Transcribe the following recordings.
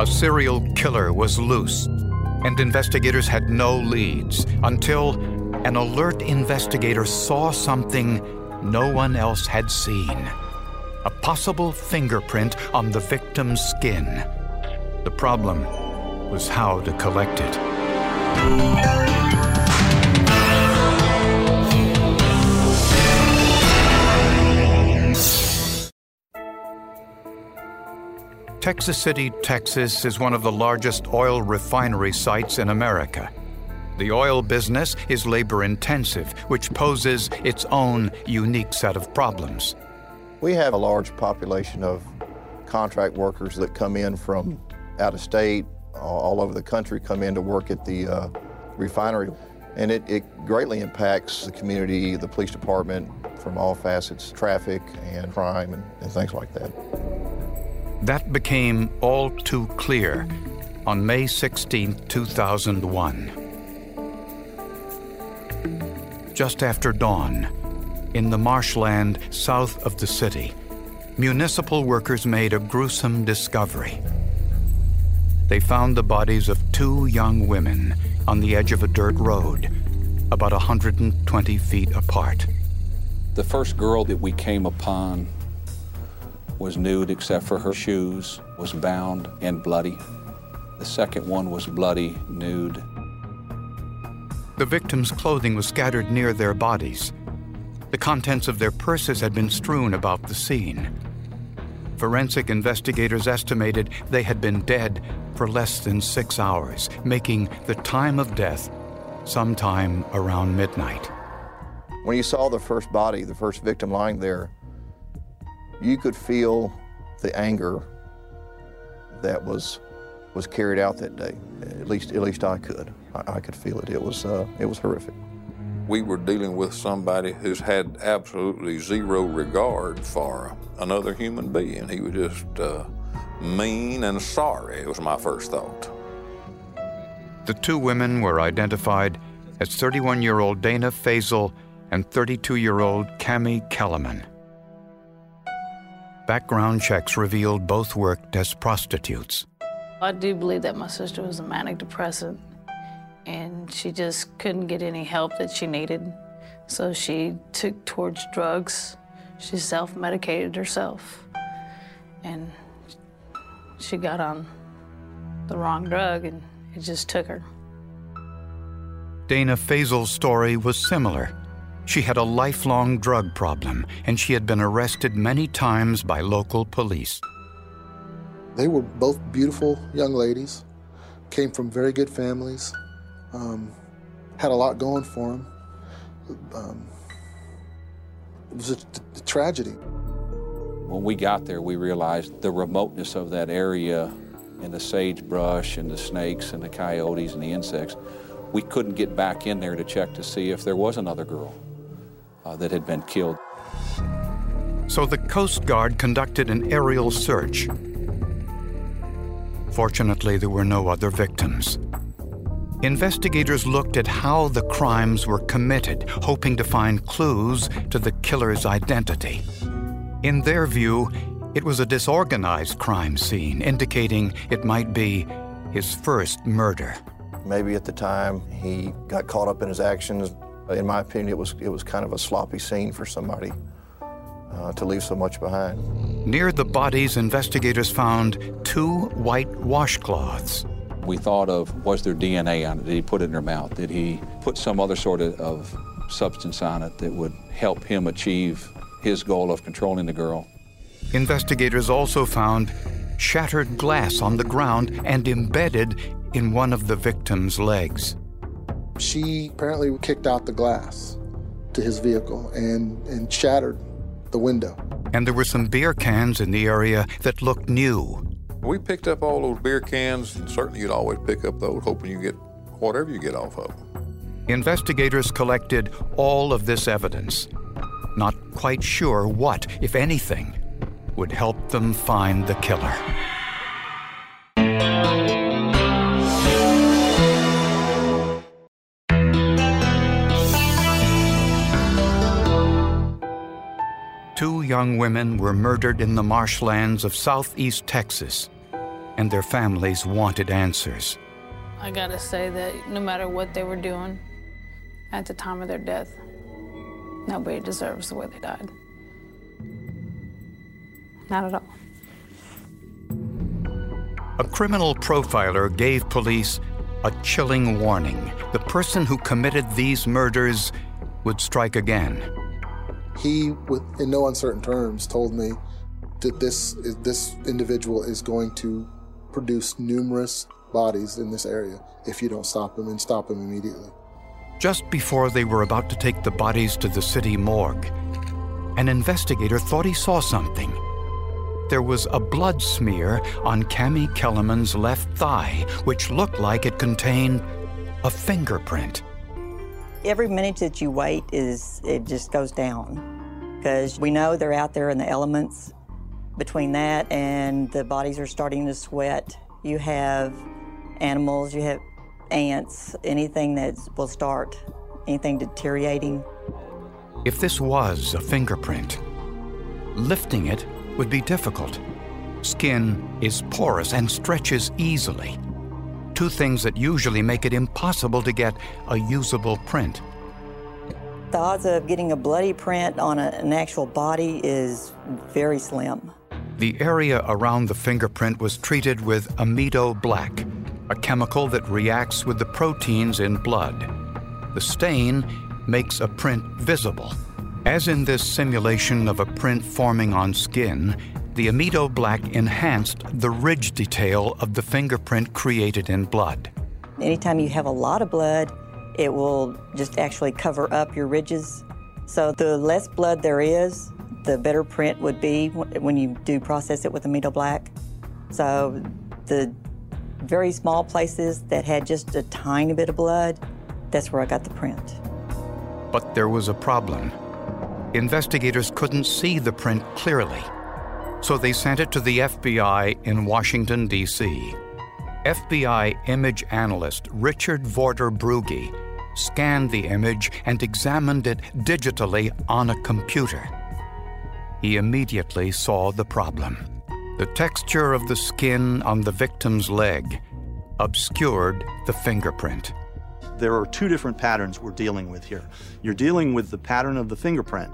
A serial killer was loose, and investigators had no leads until an alert investigator saw something no one else had seen a possible fingerprint on the victim's skin. The problem was how to collect it. Texas City, Texas is one of the largest oil refinery sites in America. The oil business is labor intensive, which poses its own unique set of problems. We have a large population of contract workers that come in from out of state, all over the country, come in to work at the uh, refinery. And it, it greatly impacts the community, the police department, from all facets, traffic and crime and, and things like that. That became all too clear on May 16, 2001. Just after dawn, in the marshland south of the city, municipal workers made a gruesome discovery. They found the bodies of two young women on the edge of a dirt road, about 120 feet apart. The first girl that we came upon was nude except for her shoes, was bound and bloody. The second one was bloody, nude. The victims' clothing was scattered near their bodies. The contents of their purses had been strewn about the scene. Forensic investigators estimated they had been dead for less than six hours, making the time of death sometime around midnight. When you saw the first body, the first victim lying there, you could feel the anger that was was carried out that day. At least, at least I could. I, I could feel it. It was, uh, it was horrific. We were dealing with somebody who's had absolutely zero regard for another human being. He was just uh, mean and sorry. Was my first thought. The two women were identified as 31-year-old Dana Faisal and 32-year-old Cami Kellerman. Background checks revealed both worked as prostitutes. I do believe that my sister was a manic depressant and she just couldn't get any help that she needed. So she took towards drugs. She self medicated herself. And she got on the wrong drug and it just took her. Dana Faisal's story was similar. She had a lifelong drug problem, and she had been arrested many times by local police. They were both beautiful young ladies, came from very good families, um, had a lot going for them. Um, it was a, a tragedy. When we got there, we realized the remoteness of that area and the sagebrush and the snakes and the coyotes and the insects. We couldn't get back in there to check to see if there was another girl uh, that had been killed. So the Coast Guard conducted an aerial search. Fortunately, there were no other victims. Investigators looked at how the crimes were committed, hoping to find clues to the killer's identity. In their view, it was a disorganized crime scene, indicating it might be his first murder. Maybe at the time he got caught up in his actions, in my opinion, it was, it was kind of a sloppy scene for somebody uh, to leave so much behind. Near the bodies, investigators found two white washcloths. We thought of was there DNA on it? Did he put it in her mouth? Did he put some other sort of, of substance on it that would help him achieve his goal of controlling the girl? Investigators also found shattered glass on the ground and embedded in one of the victim's legs. She apparently kicked out the glass to his vehicle and, and shattered the window. and there were some beer cans in the area that looked new. We picked up all those beer cans, and certainly you'd always pick up those, hoping you get whatever you get off of them. Investigators collected all of this evidence, not quite sure what, if anything, would help them find the killer. Two young women were murdered in the marshlands of southeast Texas, and their families wanted answers. I gotta say that no matter what they were doing at the time of their death, nobody deserves the way they died. Not at all. A criminal profiler gave police a chilling warning. The person who committed these murders would strike again. He, with, in no uncertain terms, told me that this this individual is going to produce numerous bodies in this area if you don't stop him and stop him immediately. Just before they were about to take the bodies to the city morgue, an investigator thought he saw something. There was a blood smear on Cami Kellerman's left thigh, which looked like it contained a fingerprint. Every minute that you wait is it just goes down because we know they're out there in the elements. Between that and the bodies are starting to sweat, you have animals, you have ants, anything that will start, anything deteriorating. If this was a fingerprint, lifting it would be difficult. Skin is porous and stretches easily. Two things that usually make it impossible to get a usable print. The odds of getting a bloody print on a, an actual body is very slim. The area around the fingerprint was treated with amido black, a chemical that reacts with the proteins in blood. The stain makes a print visible. As in this simulation of a print forming on skin, the amido black enhanced the ridge detail of the fingerprint created in blood. Anytime you have a lot of blood, it will just actually cover up your ridges. So the less blood there is, the better print would be when you do process it with amido black. So the very small places that had just a tiny bit of blood, that's where I got the print. But there was a problem. Investigators couldn't see the print clearly, so they sent it to the FBI in Washington, D.C. FBI image analyst Richard Vorder Bruegge scanned the image and examined it digitally on a computer. He immediately saw the problem. The texture of the skin on the victim's leg obscured the fingerprint. There are two different patterns we're dealing with here. You're dealing with the pattern of the fingerprint,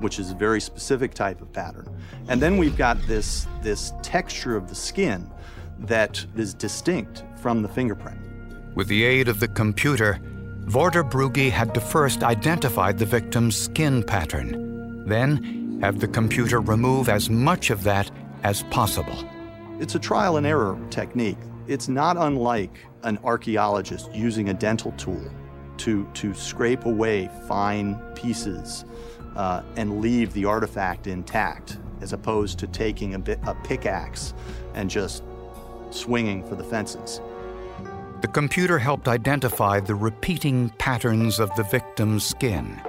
which is a very specific type of pattern. And then we've got this, this texture of the skin that is distinct from the fingerprint. With the aid of the computer, Vorder Bruegge had to first identify the victim's skin pattern, then have the computer remove as much of that as possible. It's a trial and error technique. It's not unlike an archaeologist using a dental tool to, to scrape away fine pieces uh, and leave the artifact intact, as opposed to taking a, bit, a pickaxe and just swinging for the fences. The computer helped identify the repeating patterns of the victim's skin.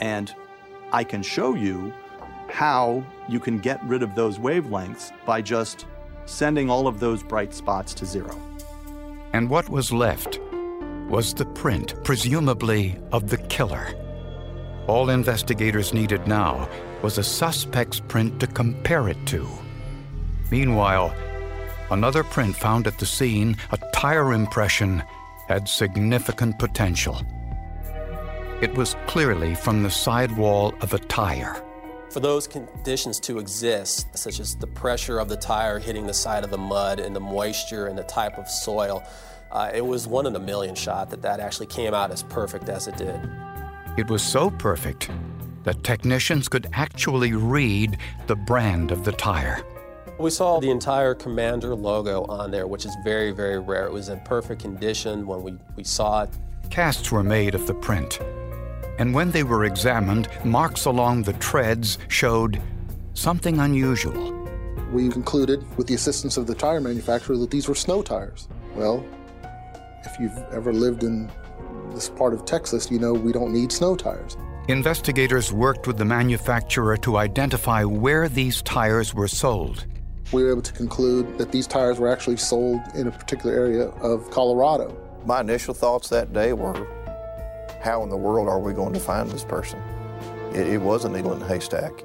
And I can show you how you can get rid of those wavelengths by just sending all of those bright spots to zero. And what was left was the print, presumably of the killer. All investigators needed now was a suspect's print to compare it to. Meanwhile, another print found at the scene, a tire impression, had significant potential. It was clearly from the sidewall of a tire. For those conditions to exist, such as the pressure of the tire hitting the side of the mud and the moisture and the type of soil, uh, it was one in a million shot that that actually came out as perfect as it did. It was so perfect that technicians could actually read the brand of the tire. We saw the entire Commander logo on there, which is very, very rare. It was in perfect condition when we, we saw it. Casts were made of the print, and when they were examined, marks along the treads showed something unusual. We concluded, with the assistance of the tire manufacturer, that these were snow tires. Well, if you've ever lived in this part of Texas, you know we don't need snow tires. Investigators worked with the manufacturer to identify where these tires were sold. We were able to conclude that these tires were actually sold in a particular area of Colorado. My initial thoughts that day were, how in the world are we going to find this person? It, it was a needle in a haystack.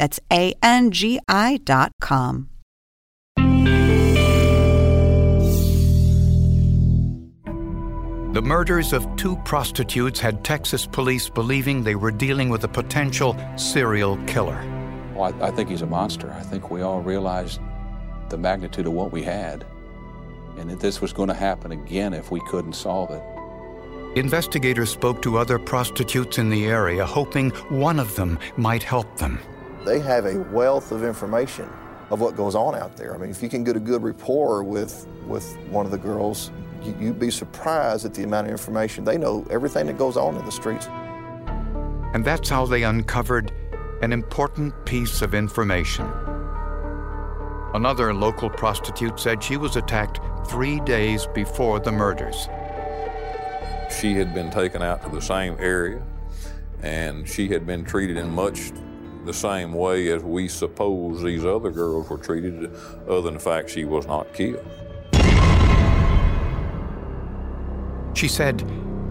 That's A N G I dot com. The murders of two prostitutes had Texas police believing they were dealing with a potential serial killer. Well, I, I think he's a monster. I think we all realized the magnitude of what we had and that this was going to happen again if we couldn't solve it. Investigators spoke to other prostitutes in the area, hoping one of them might help them. They have a wealth of information of what goes on out there. I mean, if you can get a good rapport with, with one of the girls, you, you'd be surprised at the amount of information. They know everything that goes on in the streets. And that's how they uncovered an important piece of information. Another local prostitute said she was attacked three days before the murders. She had been taken out to the same area, and she had been treated in much the same way as we suppose these other girls were treated, other than the fact she was not killed. She said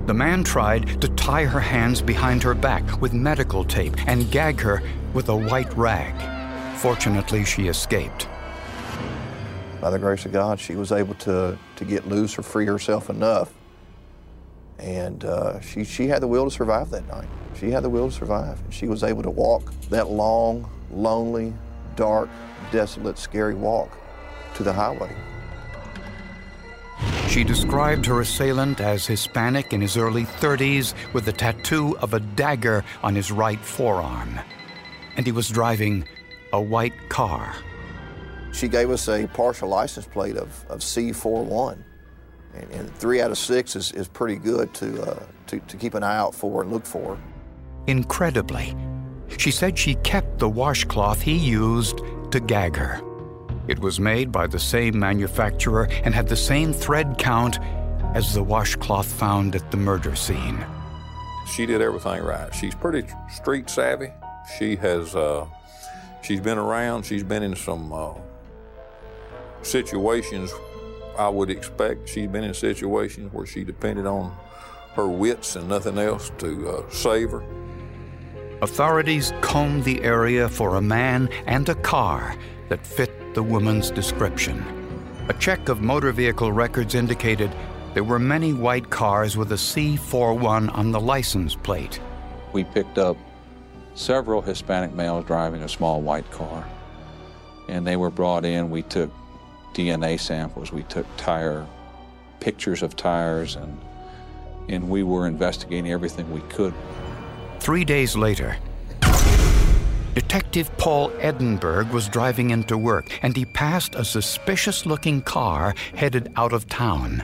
the man tried to tie her hands behind her back with medical tape and gag her with a white rag. Fortunately, she escaped. By the grace of God, she was able to, to get loose or free herself enough. And uh, she, she had the will to survive that night. She had the will to survive. And she was able to walk that long, lonely, dark, desolate, scary walk to the highway. She described her assailant as Hispanic in his early 30s with a tattoo of a dagger on his right forearm. And he was driving a white car. She gave us a partial license plate of, of C41. And, and three out of six is, is pretty good to, uh, to, to keep an eye out for and look for. Incredibly, she said she kept the washcloth he used to gag her. It was made by the same manufacturer and had the same thread count as the washcloth found at the murder scene. She did everything right. She's pretty street savvy. She has, uh, she's been around. She's been in some uh, situations I would expect. She's been in situations where she depended on her wits and nothing else to uh, save her. Authorities combed the area for a man and a car that fit the woman's description. A check of motor vehicle records indicated there were many white cars with a C41 on the license plate. We picked up several Hispanic males driving a small white car, and they were brought in. We took DNA samples, we took tire pictures of tires, and, and we were investigating everything we could. Three days later, Detective Paul Edinburgh was driving into work and he passed a suspicious looking car headed out of town.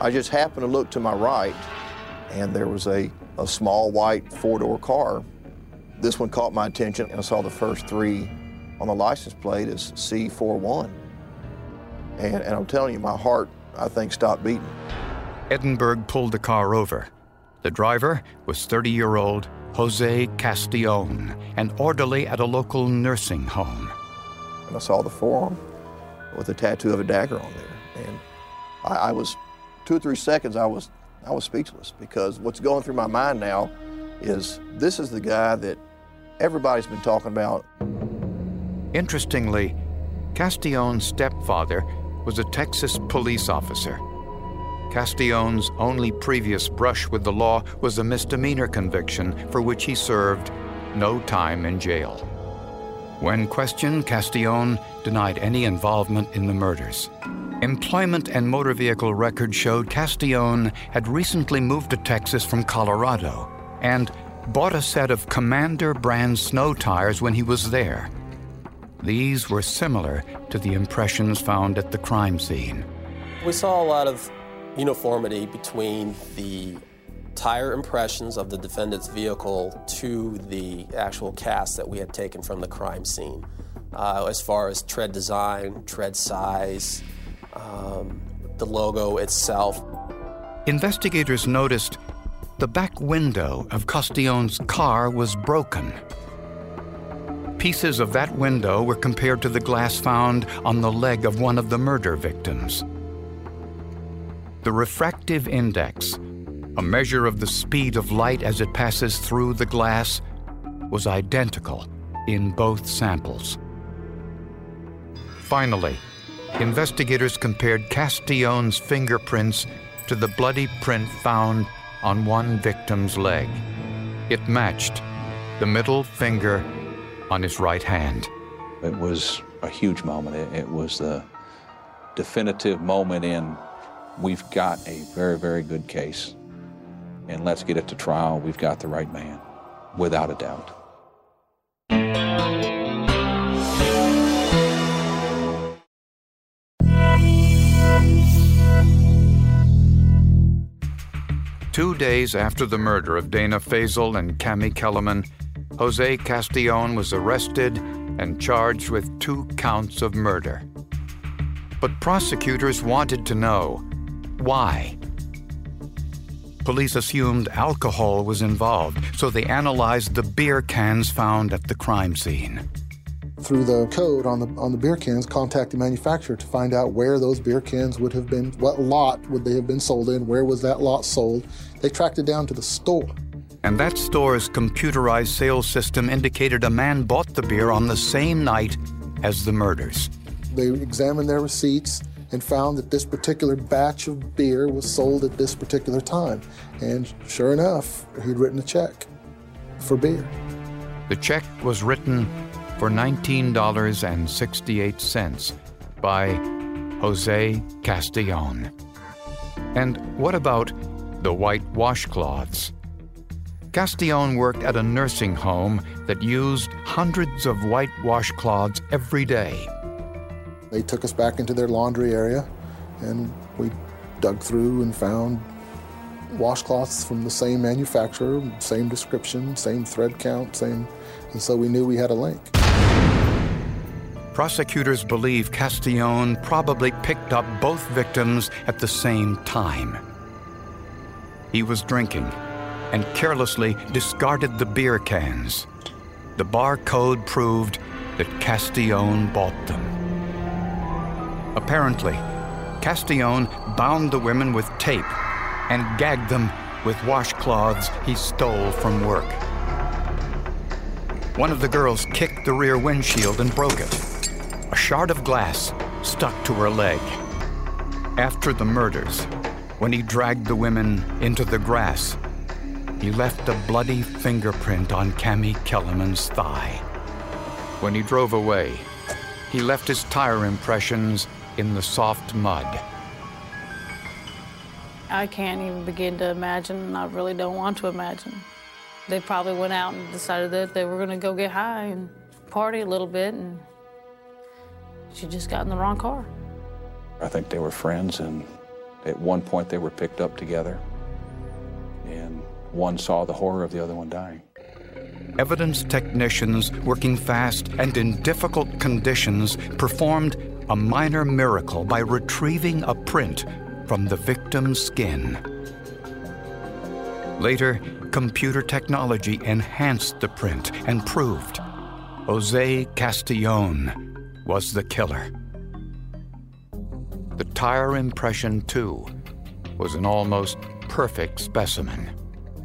I just happened to look to my right and there was a, a small white four door car. This one caught my attention and I saw the first three on the license plate as C41. And, and I'm telling you, my heart, I think, stopped beating. Edinburgh pulled the car over. The driver was 30 year old Jose Castillon, an orderly at a local nursing home. And I saw the forearm with a tattoo of a dagger on there. And I, I was, two or three seconds, I was, I was speechless because what's going through my mind now is this is the guy that everybody's been talking about. Interestingly, Castillon's stepfather was a Texas police officer. Castellone's only previous brush with the law was a misdemeanor conviction for which he served no time in jail. When questioned, Castellone denied any involvement in the murders. Employment and motor vehicle records showed Castellone had recently moved to Texas from Colorado and bought a set of Commander brand snow tires when he was there. These were similar to the impressions found at the crime scene. We saw a lot of uniformity between the tire impressions of the defendant's vehicle to the actual cast that we had taken from the crime scene, uh, as far as tread design, tread size, um, the logo itself. Investigators noticed the back window of Castellone's car was broken. Pieces of that window were compared to the glass found on the leg of one of the murder victims. The refractive index, a measure of the speed of light as it passes through the glass, was identical in both samples. Finally, investigators compared Castellone's fingerprints to the bloody print found on one victim's leg. It matched the middle finger on his right hand. It was a huge moment. It, it was the definitive moment in we've got a very, very good case, and let's get it to trial. We've got the right man, without a doubt. Two days after the murder of Dana Faisal and Cami Kellerman, Jose Castellone was arrested and charged with two counts of murder. But prosecutors wanted to know why. Police assumed alcohol was involved, so they analyzed the beer cans found at the crime scene. Through the code on the on the beer cans, contact the manufacturer to find out where those beer cans would have been, what lot would they have been sold in, where was that lot sold. They tracked it down to the store. And that store's computerized sales system indicated a man bought the beer on the same night as the murders. They examined their receipts and found that this particular batch of beer was sold at this particular time. And sure enough, he'd written a check for beer. The check was written for $19.68 by Jose Castellone. And what about the white washcloths? Castellone worked at a nursing home that used hundreds of white washcloths every day. They took us back into their laundry area and we dug through and found washcloths from the same manufacturer, same description, same thread count, same, and so we knew we had a link. Prosecutors believe Castillon probably picked up both victims at the same time. He was drinking and carelessly discarded the beer cans. The barcode proved that Castellone bought them. Apparently, Castellone bound the women with tape and gagged them with washcloths he stole from work. One of the girls kicked the rear windshield and broke it. A shard of glass stuck to her leg. After the murders, when he dragged the women into the grass, he left a bloody fingerprint on Cami Kellerman's thigh. When he drove away, he left his tire impressions in the soft mud. I can't even begin to imagine, and I really don't want to imagine. They probably went out and decided that they were going to go get high and party a little bit, and she just got in the wrong car. I think they were friends, and at one point they were picked up together, and one saw the horror of the other one dying. Evidence technicians working fast and in difficult conditions performed a minor miracle by retrieving a print from the victim's skin. Later, computer technology enhanced the print and proved Jose Castellone was the killer. The tire impression, too, was an almost perfect specimen.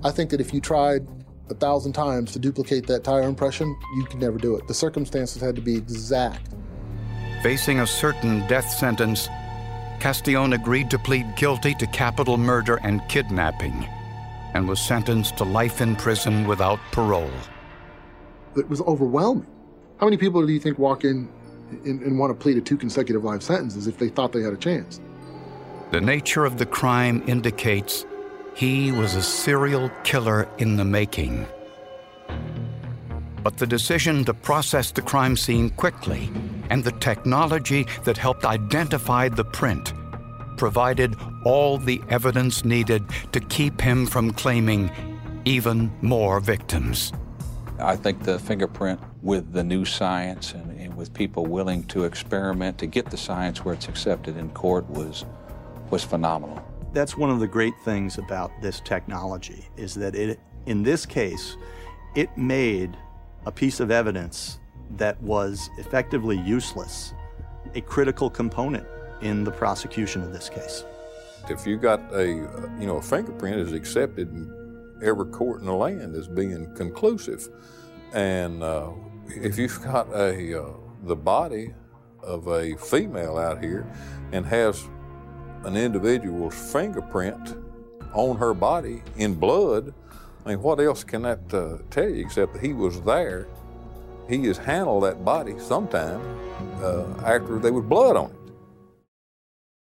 I think that if you tried a thousand times to duplicate that tire impression, you could never do it. The circumstances had to be exact. Facing a certain death sentence, Castillon agreed to plead guilty to capital murder and kidnapping and was sentenced to life in prison without parole. It was overwhelming. How many people do you think walk in and, and want to plead to two consecutive life sentences if they thought they had a chance? The nature of the crime indicates he was a serial killer in the making. But the decision to process the crime scene quickly and the technology that helped identify the print provided all the evidence needed to keep him from claiming even more victims. I think the fingerprint, with the new science and, and, with people willing to experiment to get the science where it's accepted in court, was was phenomenal. That's one of the great things about this technology is that it, in this case, it made a piece of evidence that was effectively useless a critical component in the prosecution of this case. If you got a, you know, a fingerprint is accepted in every court in the land as being conclusive, and uh, if you've got a uh, the body of a female out here and has an individual's fingerprint on her body in blood, I mean, what else can that uh, tell you except that he was there? He has handled that body sometime uh, after there was blood on it.